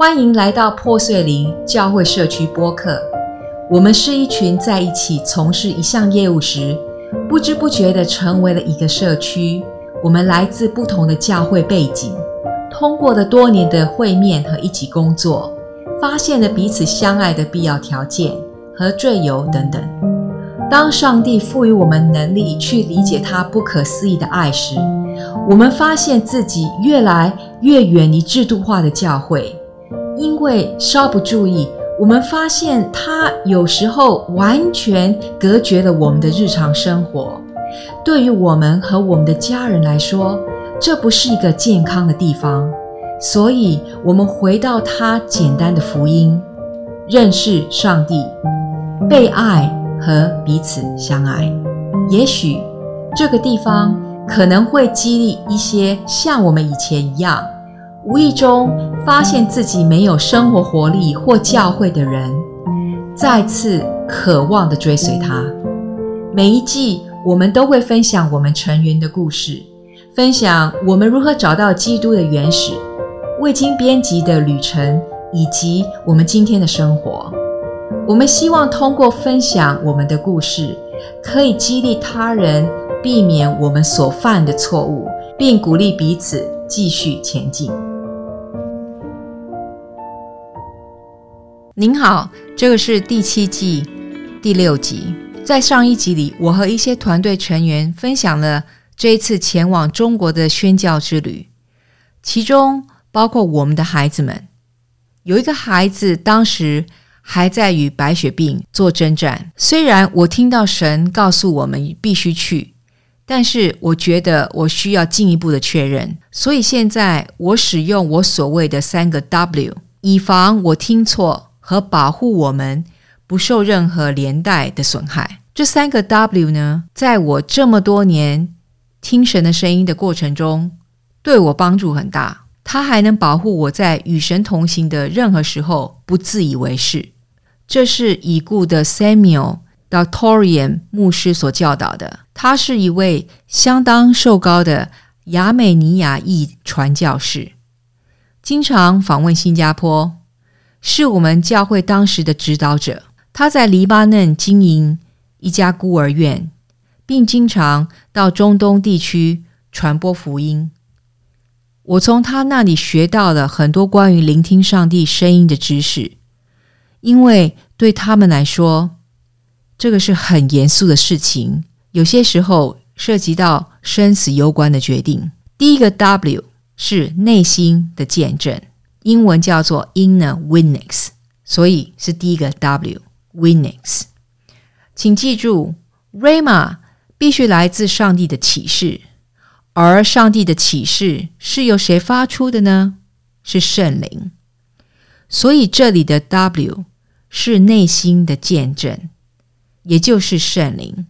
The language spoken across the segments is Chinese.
欢迎来到破碎林教会社区播客。我们是一群在一起从事一项业务时，不知不觉地成为了一个社区。我们来自不同的教会背景，通过了多年的会面和一起工作，发现了彼此相爱的必要条件和罪由等等。当上帝赋予我们能力去理解他不可思议的爱时，我们发现自己越来越远离制度化的教会，因为稍不注意，我们发现它有时候完全隔绝了我们的日常生活。对于我们和我们的家人来说，这不是一个健康的地方。所以，我们回到它简单的福音：认识上帝，被爱。和彼此相爱，也许这个地方可能会激励一些像我们以前一样，无意中发现自己没有生活活力或教会的人，再次渴望的追随他。每一季我们都会分享我们成员的故事，分享我们如何找到基督的原始、未经编辑的旅程，以及我们今天的生活。我们希望通过分享我们的故事，可以激励他人避免我们所犯的错误，并鼓励彼此继续前进。您好，这个是第七季第六集。在上一集里，我和一些团队成员分享了这一次前往中国的宣教之旅，其中包括我们的孩子们。有一个孩子当时。还在与白血病做征战。虽然我听到神告诉我们必须去，但是我觉得我需要进一步的确认。所以现在我使用我所谓的三个 W，以防我听错和保护我们不受任何连带的损害。这三个 W 呢，在我这么多年听神的声音的过程中，对我帮助很大。它还能保护我在与神同行的任何时候不自以为是。这是已故的 Samuel Doctorian 牧师所教导的。他是一位相当瘦高的亚美尼亚裔传教士，经常访问新加坡，是我们教会当时的指导者。他在黎巴嫩经营一家孤儿院，并经常到中东地区传播福音。我从他那里学到了很多关于聆听上帝声音的知识，因为对他们来说，这个是很严肃的事情，有些时候涉及到生死攸关的决定。第一个 W 是内心的见证，英文叫做 Inner Witness，所以是第一个 W Witness。请记住，Rama 必须来自上帝的启示。而上帝的启示是由谁发出的呢？是圣灵。所以这里的 W 是内心的见证，也就是圣灵。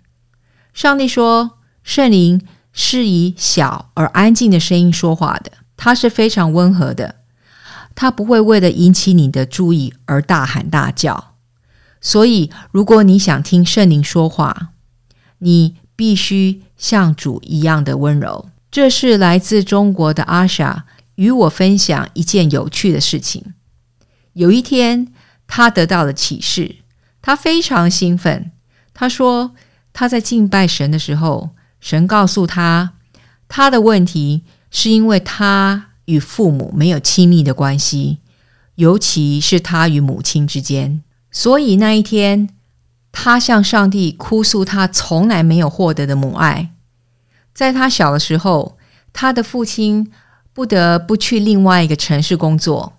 上帝说，圣灵是以小而安静的声音说话的，它是非常温和的，他不会为了引起你的注意而大喊大叫。所以，如果你想听圣灵说话，你必须。像主一样的温柔，这是来自中国的阿莎与我分享一件有趣的事情。有一天，他得到了启示，他非常兴奋。他说，他在敬拜神的时候，神告诉他，他的问题是因为他与父母没有亲密的关系，尤其是他与母亲之间。所以那一天。他向上帝哭诉，他从来没有获得的母爱。在他小的时候，他的父亲不得不去另外一个城市工作，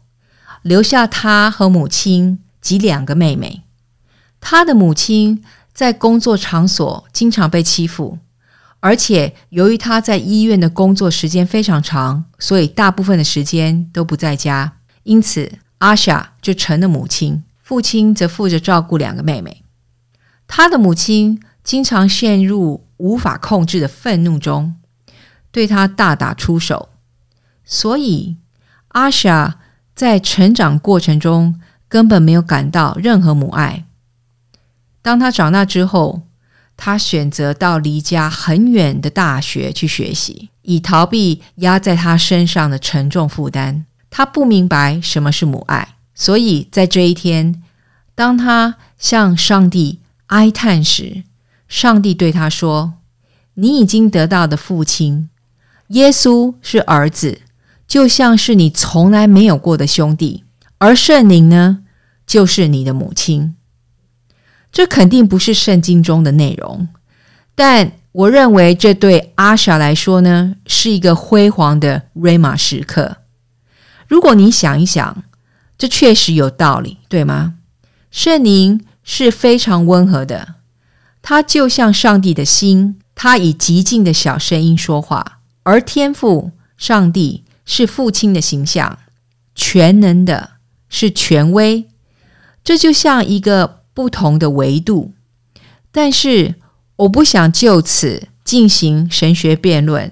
留下他和母亲及两个妹妹。他的母亲在工作场所经常被欺负，而且由于他在医院的工作时间非常长，所以大部分的时间都不在家。因此，阿莎就成了母亲，父亲则负责照顾两个妹妹。他的母亲经常陷入无法控制的愤怒中，对他大打出手。所以，阿莎在成长过程中根本没有感到任何母爱。当他长大之后，他选择到离家很远的大学去学习，以逃避压在他身上的沉重负担。他不明白什么是母爱，所以在这一天，当他向上帝哀叹时，上帝对他说：“你已经得到的父亲，耶稣是儿子，就像是你从来没有过的兄弟，而圣灵呢，就是你的母亲。”这肯定不是圣经中的内容，但我认为这对阿莎来说呢，是一个辉煌的瑞玛时刻。如果你想一想，这确实有道理，对吗？圣灵是非常温和的，它就像上帝的心，它以极静的小声音说话。而天父上帝是父亲的形象，全能的，是权威。这就像一个。不同的维度，但是我不想就此进行神学辩论。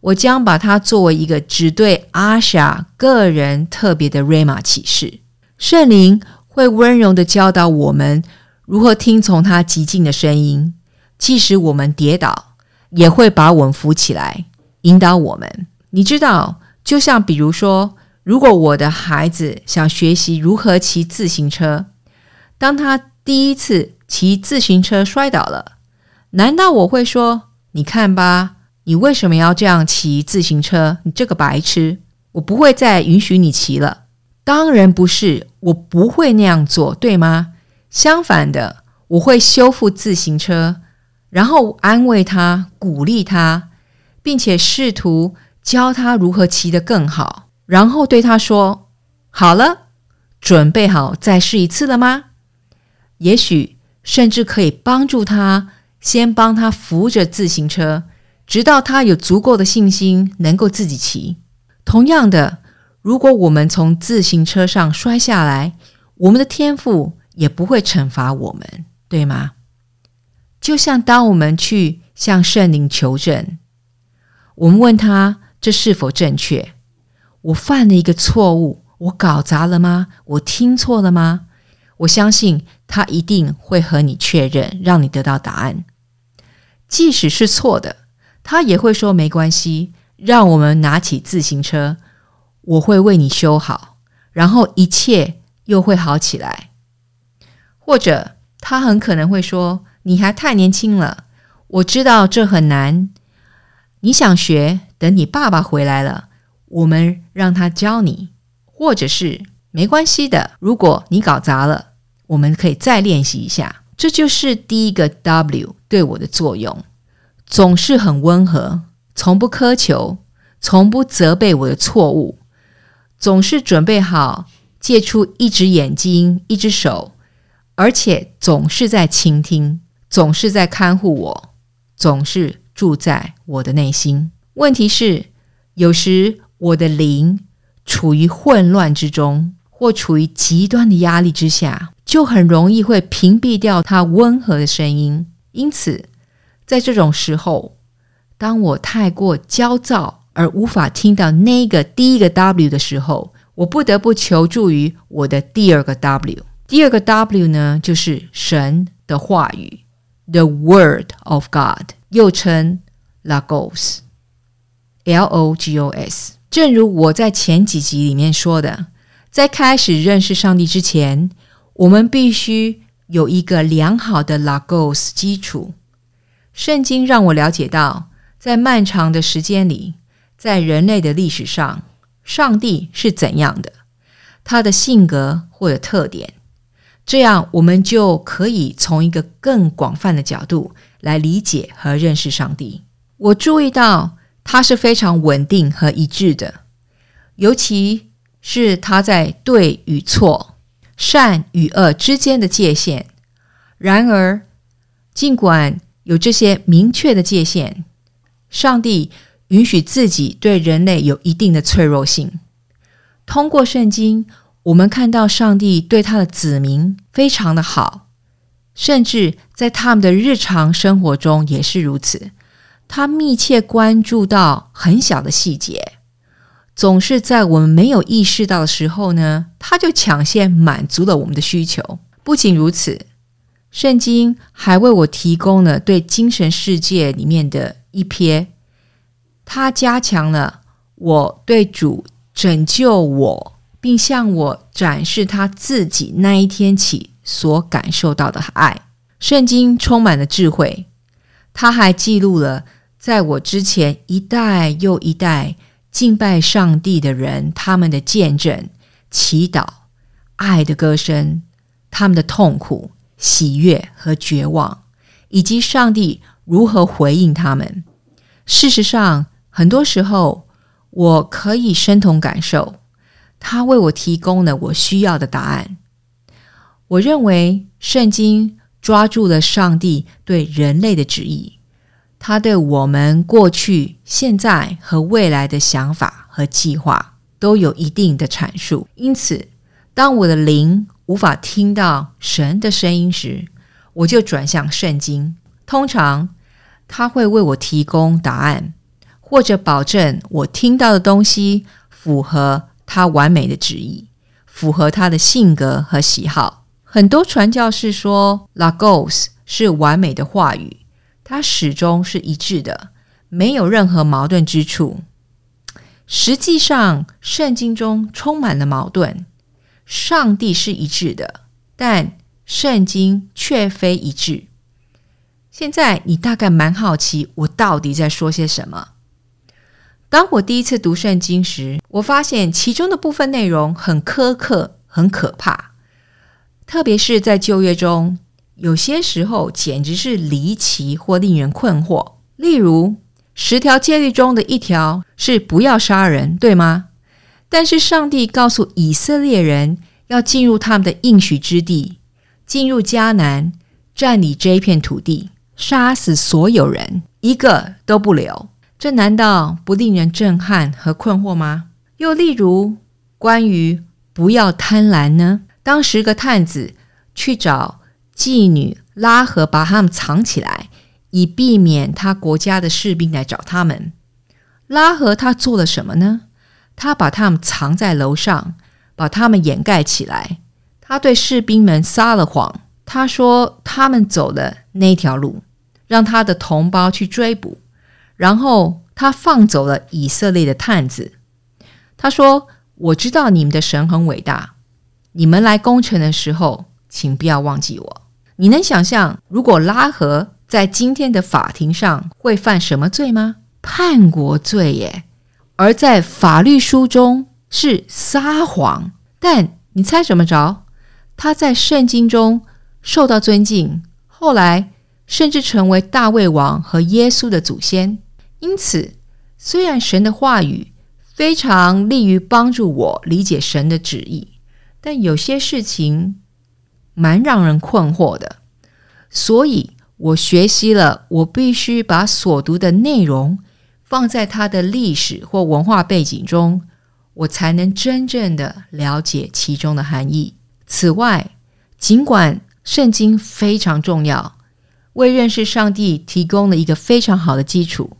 我将把它作为一个只对阿莎个人特别的瑞玛启示。圣灵会温柔的教导我们如何听从他极静的声音，即使我们跌倒，也会把我们扶起来，引导我们。你知道，就像比如说，如果我的孩子想学习如何骑自行车。当他第一次骑自行车摔倒了，难道我会说：“你看吧，你为什么要这样骑自行车？你这个白痴！我不会再允许你骑了。”当然不是，我不会那样做，对吗？相反的，我会修复自行车，然后安慰他、鼓励他，并且试图教他如何骑得更好，然后对他说：“好了，准备好再试一次了吗？”也许甚至可以帮助他，先帮他扶着自行车，直到他有足够的信心能够自己骑。同样的，如果我们从自行车上摔下来，我们的天赋也不会惩罚我们，对吗？就像当我们去向圣灵求证，我们问他这是否正确？我犯了一个错误，我搞砸了吗？我听错了吗？我相信他一定会和你确认，让你得到答案。即使是错的，他也会说没关系，让我们拿起自行车，我会为你修好，然后一切又会好起来。或者他很可能会说：“你还太年轻了，我知道这很难。你想学，等你爸爸回来了，我们让他教你。或者是没关系的，如果你搞砸了。”我们可以再练习一下，这就是第一个 W 对我的作用，总是很温和，从不苛求，从不责备我的错误，总是准备好借出一只眼睛、一只手，而且总是在倾听，总是在看护我，总是住在我的内心。问题是，有时我的灵处于混乱之中，或处于极端的压力之下。就很容易会屏蔽掉他温和的声音，因此，在这种时候，当我太过焦躁而无法听到那个第一个 W 的时候，我不得不求助于我的第二个 W。第二个 W 呢，就是神的话语，The Word of God，又称 Logos，L-O-G-O-S。正如我在前几集里面说的，在开始认识上帝之前。我们必须有一个良好的 logos 基础。圣经让我了解到，在漫长的时间里，在人类的历史上，上帝是怎样的，他的性格或者特点，这样我们就可以从一个更广泛的角度来理解和认识上帝。我注意到他是非常稳定和一致的，尤其是他在对与错。善与恶之间的界限。然而，尽管有这些明确的界限，上帝允许自己对人类有一定的脆弱性。通过圣经，我们看到上帝对他的子民非常的好，甚至在他们的日常生活中也是如此。他密切关注到很小的细节。总是在我们没有意识到的时候呢，他就抢先满足了我们的需求。不仅如此，圣经还为我提供了对精神世界里面的一瞥，它加强了我对主拯救我，并向我展示他自己那一天起所感受到的爱。圣经充满了智慧，他还记录了在我之前一代又一代敬拜上帝的人他们的见证、祈祷、爱的歌声，他们的痛苦、喜悦和绝望，以及上帝如何回应他们。事实上，很多时候我可以身同感受，他为我提供了我需要的答案。我认为圣经。抓住了上帝对人类的旨意，他对我们过去、现在和未来的想法和计划都有一定的阐述。因此，当我的灵无法听到神的声音时，我就转向圣经。通常，他会为我提供答案，或者保证我听到的东西符合他完美的旨意，符合他的性格和喜好。很多传教士说，Logos 是完美的话语，它始终是一致的，没有任何矛盾之处。实际上，圣经中充满了矛盾。上帝是一致的，但圣经却非一致。现在你大概蛮好奇，我到底在说些什么？当我第一次读圣经时，我发现其中的部分内容很苛刻，很可怕。特别是在旧约中，有些时候简直是离奇或令人困惑。例如，十条戒律中的一条是不要杀人，对吗？但是上帝告诉以色列人要进入他们的应许之地，进入迦南，占领这一片土地，杀死所有人，一个都不留。这难道不令人震撼和困惑吗？又例如，关于不要贪婪呢？当十个探子去找妓女拉合，把他们藏起来，以避免他国家的士兵来找他们。拉合他做了什么呢？他把他们藏在楼上，把他们掩盖起来。他对士兵们撒了谎，他说他们走了那条路，让他的同胞去追捕。然后他放走了以色列的探子。他说：“我知道你们的神很伟大。”你们来攻城的时候，请不要忘记我。你能想象，如果拉合在今天的法庭上会犯什么罪吗？叛国罪耶！而在法律书中是撒谎。但你猜怎么着？他在圣经中受到尊敬，后来甚至成为大卫王和耶稣的祖先。因此，虽然神的话语非常利于帮助我理解神的旨意。但有些事情蛮让人困惑的，所以我学习了，我必须把所读的内容放在它的历史或文化背景中，我才能真正的了解其中的含义。此外，尽管圣经非常重要，为认识上帝提供了一个非常好的基础，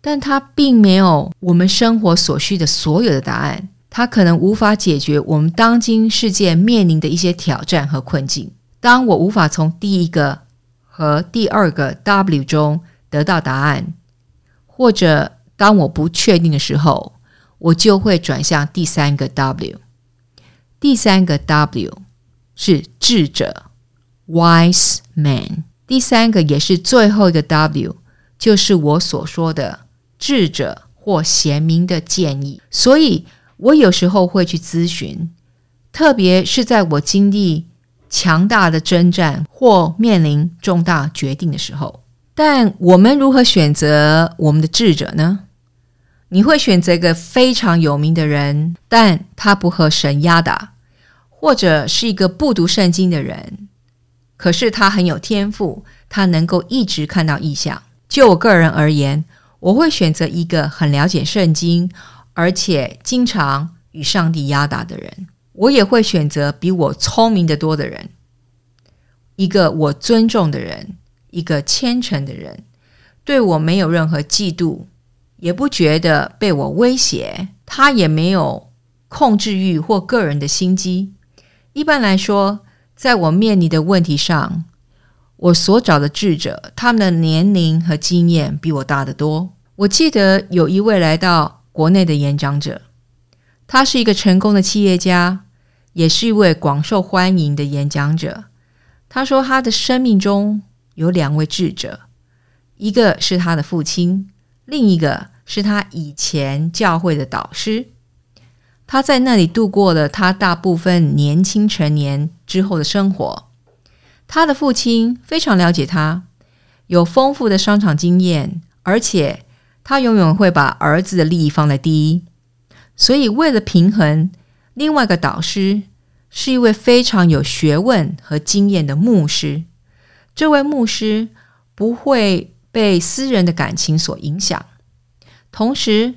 但它并没有我们生活所需的所有的答案。它可能无法解决我们当今世界面临的一些挑战和困境。当我无法从第一个和第二个 W 中得到答案，或者当我不确定的时候，我就会转向第三个 W。第三个 W 是智者 （Wise Man）。第三个也是最后一个 W，就是我所说的智者或贤明的建议。所以。我有时候会去咨询，特别是在我经历强大的征战或面临重大决定的时候。但我们如何选择我们的智者呢？你会选择一个非常有名的人，但他不和神压打，或者是一个不读圣经的人，可是他很有天赋，他能够一直看到异象。就我个人而言，我会选择一个很了解圣经。而且经常与上帝压打的人，我也会选择比我聪明的多的人，一个我尊重的人，一个虔诚的人，对我没有任何嫉妒，也不觉得被我威胁，他也没有控制欲或个人的心机。一般来说，在我面临的问题上，我所找的智者，他们的年龄和经验比我大得多。我记得有一位来到。国内的演讲者，他是一个成功的企业家，也是一位广受欢迎的演讲者。他说，他的生命中有两位智者，一个是他的父亲，另一个是他以前教会的导师。他在那里度过了他大部分年轻成年之后的生活。他的父亲非常了解他，有丰富的商场经验，而且他永远会把儿子的利益放在第一。所以，为了平衡，另外一个导师。是一位非常有学问和经验的牧师。这位牧师不会被私人的感情所影响，同时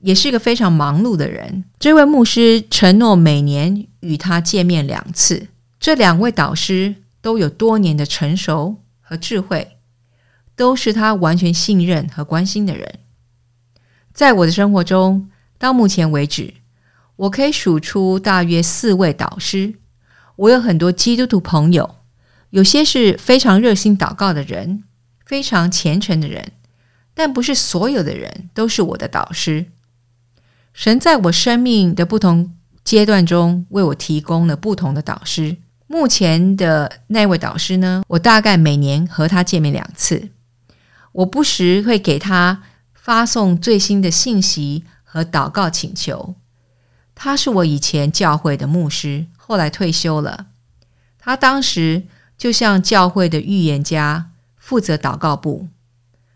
也是一个非常忙碌的人。这位牧师承诺每年与他见面两次。这两位导师都有多年的成熟和智慧，都是他完全信任和关心的人。在我的生活中，到目前为止。我可以数出大约四位导师。我有很多基督徒朋友，有些是非常热心祷告的人，非常虔诚的人，但不是所有的人都是我的导师。神在我生命的不同阶段中为我提供了不同的导师。目前的那位导师呢，我大概每年和他见面两次。我不时会给他发送最新的信息和祷告请求。他是我以前教会的牧师，后来退休了。他当时就像教会的预言家，负责祷告部，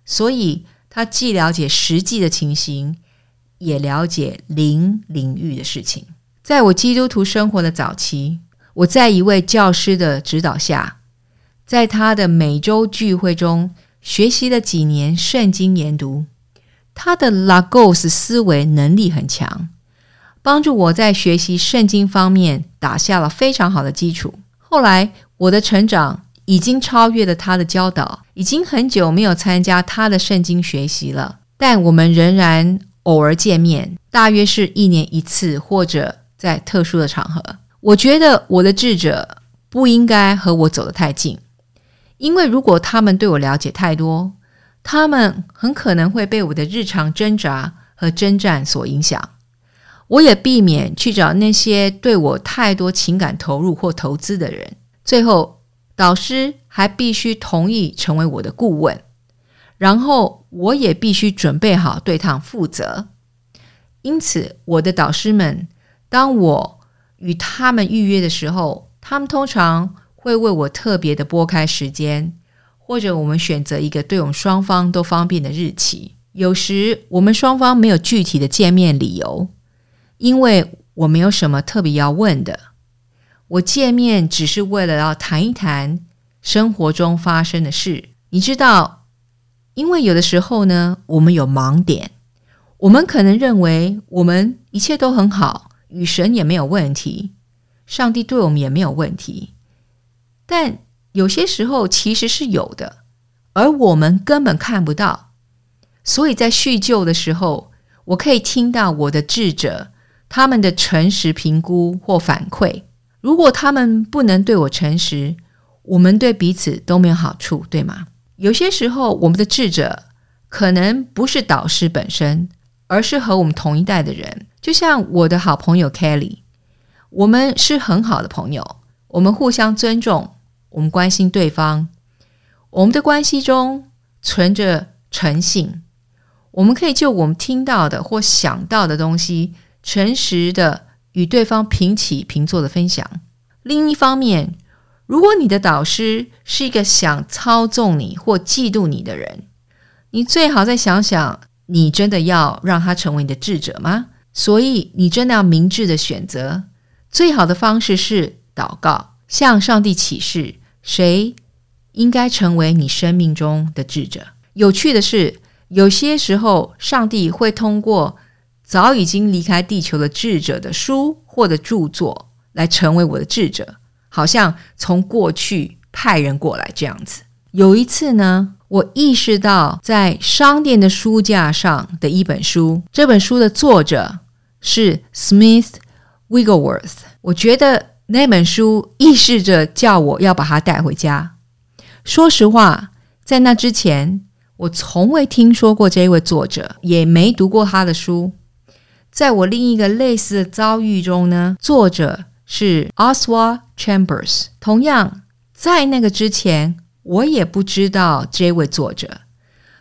所以他既了解实际的情形，也了解灵领域的事情。在我基督徒生活的早期，我在一位教师的指导下，在他的每周聚会中学习了几年圣经研读。他的 Logos 思维能力很强。帮助我在学习圣经方面打下了非常好的基础。后来我的成长已经超越了他的教导，已经很久没有参加他的圣经学习了。但我们仍然偶尔见面，大约是一年一次，或者在特殊的场合。我觉得我的智者不应该和我走得太近，因为如果他们对我了解太多，他们很可能会被我的日常挣扎和征战所影响。我也避免去找那些对我太多情感投入或投资的人。最后，导师还必须同意成为我的顾问，然后我也必须准备好对他负责。因此，我的导师们，当我与他们预约的时候，他们通常会为我特别的拨开时间，或者我们选择一个对我们双方都方便的日期。有时，我们双方没有具体的见面理由。因为我没有什么特别要问的，我见面只是为了要谈一谈生活中发生的事。你知道，因为有的时候呢，我们有盲点，我们可能认为我们一切都很好，与神也没有问题，上帝对我们也没有问题，但有些时候其实是有的，而我们根本看不到。所以在叙旧的时候，我可以听到我的智者。他们的诚实评估或反馈，如果他们不能对我诚实，我们对彼此都没有好处，对吗？有些时候，我们的智者可能不是导师本身，而是和我们同一代的人。就像我的好朋友 Kelly，我们是很好的朋友，我们互相尊重，我们关心对方，我们的关系中存着诚信，我们可以就我们听到的或想到的东西。诚实的与对方平起平坐的分享。另一方面，如果你的导师是一个想操纵你或嫉妒你的人，你最好再想想：你真的要让他成为你的智者吗？所以，你真的要明智的选择。最好的方式是祷告，向上帝启示谁应该成为你生命中的智者。有趣的是，有些时候，上帝会通过。早已经离开地球的智者的书或者著作来成为我的智者，好像从过去派人过来这样子。有一次呢，我意识到在商店的书架上的一本书，这本书的作者是 Smith Wiggleworth。我觉得那本书意示着叫我要把它带回家。说实话，在那之前，我从未听说过这位作者，也没读过他的书。在我另一个类似的遭遇中呢，作者是 Oswa Chambers。同样，在那个之前，我也不知道这位作者。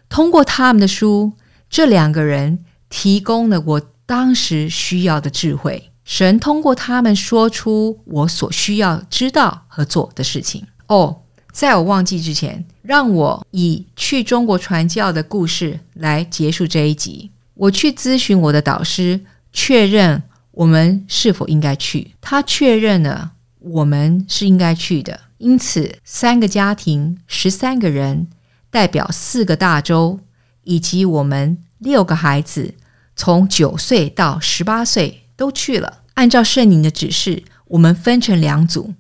通过他们的书，这两个人提供了我当时需要的智慧。神通过他们说出我所需要知道和做的事情。哦，在我忘记之前，让我以去中国传教的故事来结束这一集。我去咨询我的导师，确认我们是否应该去。他确认了我们是应该去的。因此，三个家庭，十三个人，代表四个大洲，以及我们六个孩子，从九岁到十八岁都去了。按照圣灵的指示，我们分成两组，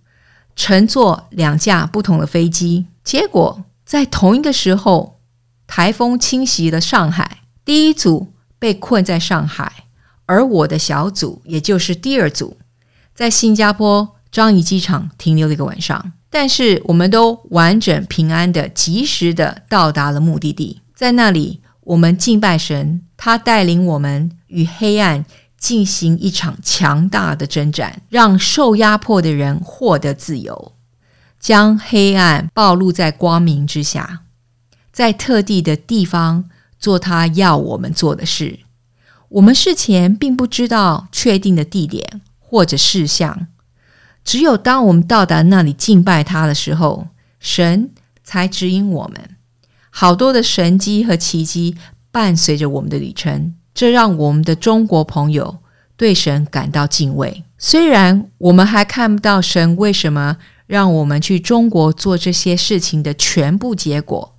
乘坐两架不同的飞机。结果在同一个时候，台风侵袭了上海。第一组。被困在上海，而我的小组，也就是第二组，在新加坡樟宜机场停留了一个晚上。但是我们都完整平安的、及时的到达了目的地。在那里，我们敬拜神，他带领我们与黑暗进行一场强大的征战，让受压迫的人获得自由，将黑暗暴露在光明之下，在特地的地方。做他要我们做的事，我们事前并不知道确定的地点或者事项，只有当我们到达那里敬拜他的时候，神才指引我们。好多的神迹和奇迹伴随着我们的旅程，这让我们的中国朋友对神感到敬畏。虽然我们还看不到神为什么让我们去中国做这些事情的全部结果。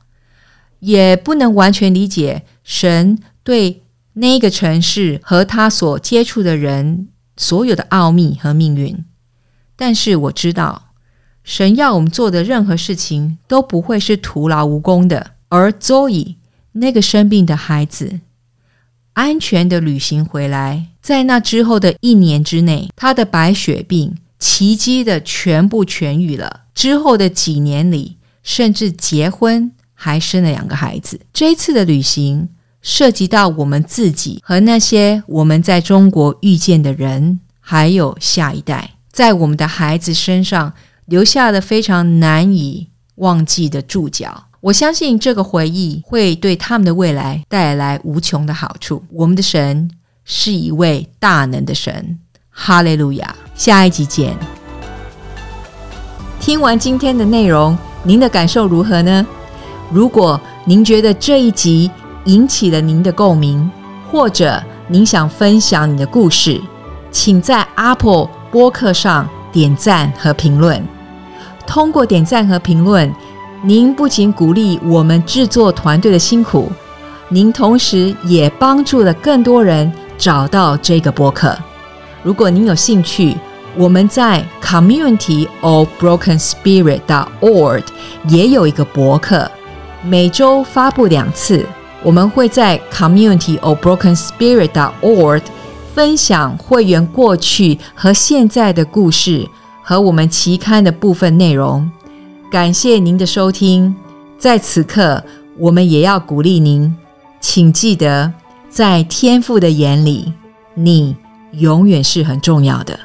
也不能完全理解神对那个城市和他所接触的人所有的奥秘和命运，但是我知道，神要我们做的任何事情都不会是徒劳无功的。而 Zoe 那个生病的孩子安全的旅行回来，在那之后的一年之内，他的白血病奇迹的全部痊愈了。之后的几年里，甚至结婚。还生了两个孩子。这一次的旅行涉及到我们自己和那些我们在中国遇见的人，还有下一代，在我们的孩子身上留下了非常难以忘记的注脚。我相信这个回忆会对他们的未来带来无穷的好处。我们的神是一位大能的神，哈利路亚！下一集见。听完今天的内容，您的感受如何呢？如果您觉得这一集引起了您的共鸣，或者您想分享你的故事，请在 Apple 播客上点赞和评论。通过点赞和评论，您不仅鼓励我们制作团队的辛苦，您同时也帮助了更多人找到这个播客。如果您有兴趣，我们在 Community of Broken Spirit dot org 也有一个博客。每周发布两次，我们会在 Community of Broken Spirit dot org 分享会员过去和现在的故事和我们期刊的部分内容。感谢您的收听，在此刻，我们也要鼓励您，请记得，在天父的眼里，你永远是很重要的。